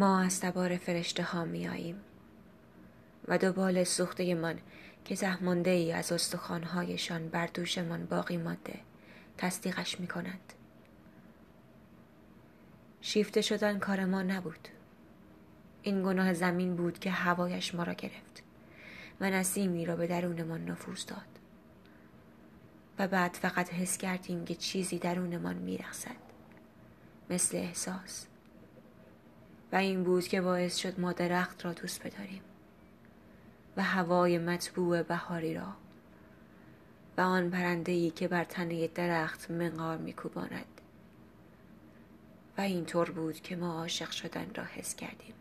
ما از تبار فرشته ها می آییم و دو بال سوخته من که زهمانده ای از استخوانهایشان بر دوشمان باقی مانده تصدیقش می کند. شیفته شدن کار ما نبود. این گناه زمین بود که هوایش ما را گرفت و نسیمی را به درونمان نفوذ داد. و بعد فقط حس کردیم که چیزی درونمان میرخصد مثل احساس. و این بود که باعث شد ما درخت را دوست بداریم و هوای مطبوع بهاری را و آن پرنده ای که بر تنه درخت منقار میکوباند. و اینطور بود که ما عاشق شدن را حس کردیم.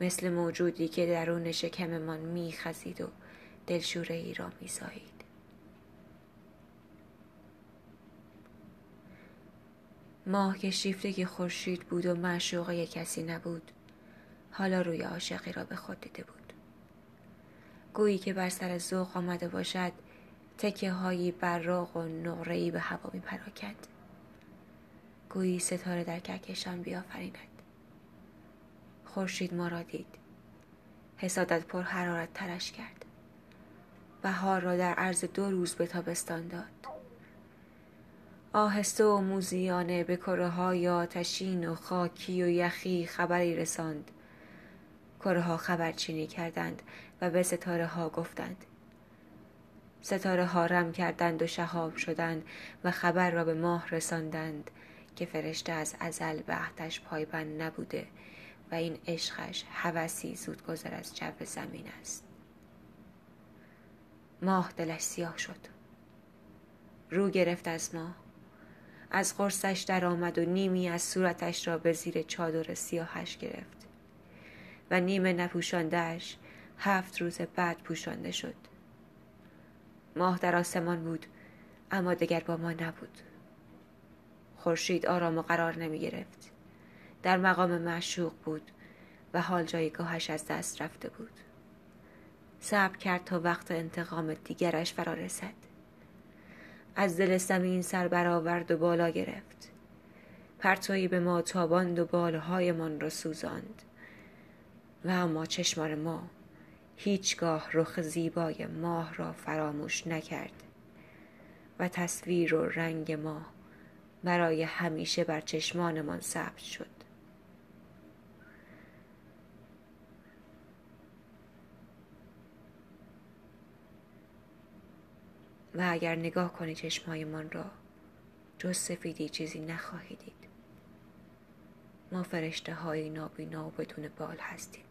مثل موجودی که درون شکممان میخزید و دلشوره ای را میسایید ماه که شیفته خورشید بود و معشوقه کسی نبود. حالا روی عاشقی را به خود دیده بود. گویی که بر سر ذوق آمده باشد تکه هایی براق و نقره‌ای به هوا می پراکند. گویی ستاره در کهکشان بیافریند. خورشید ما را دید. حسادت پر حرارت ترش کرد. بهار را در عرض دو روز به تابستان داد. آهسته و موزیانه به کره های آتشین و خاکی و یخی خبری رساند. کره ها خبرچینی کردند و به ستاره ها گفتند. ستاره ها رم کردند و شهاب شدند و خبر را به ماه رساندند که فرشته از ازل به عهدش پایبند نبوده و این عشقش هوسی زود گذر از جو زمین است. ماه دلش سیاه شد. رو گرفت از ماه. از قرصش در آمد و نیمی از صورتش را به زیر چادر سیاهش گرفت. و نیمه نپوشاندهش هفت روز بعد پوشانده شد. ماه در آسمان بود اما دگر با ما نبود. خورشید آرام و قرار نمی گرفت. در مقام معشوق بود و حال جایگاهش از دست رفته بود. صبر کرد تا وقت انتقام دیگرش فرا رسد. از دل زمین سر برآورد و بالا گرفت. پرتویی به ما تاباند و بالهایمان را سوزاند. و اما چشمان ما هیچگاه رخ زیبای ماه را فراموش نکرد و تصویر و رنگ ماه برای همیشه بر چشمانمان ثبت شد. و اگر نگاه کنی چشمهایمان را جز سفیدی چیزی نخواهی دید. ما فرشته های نابینا و بدون بال هستیم.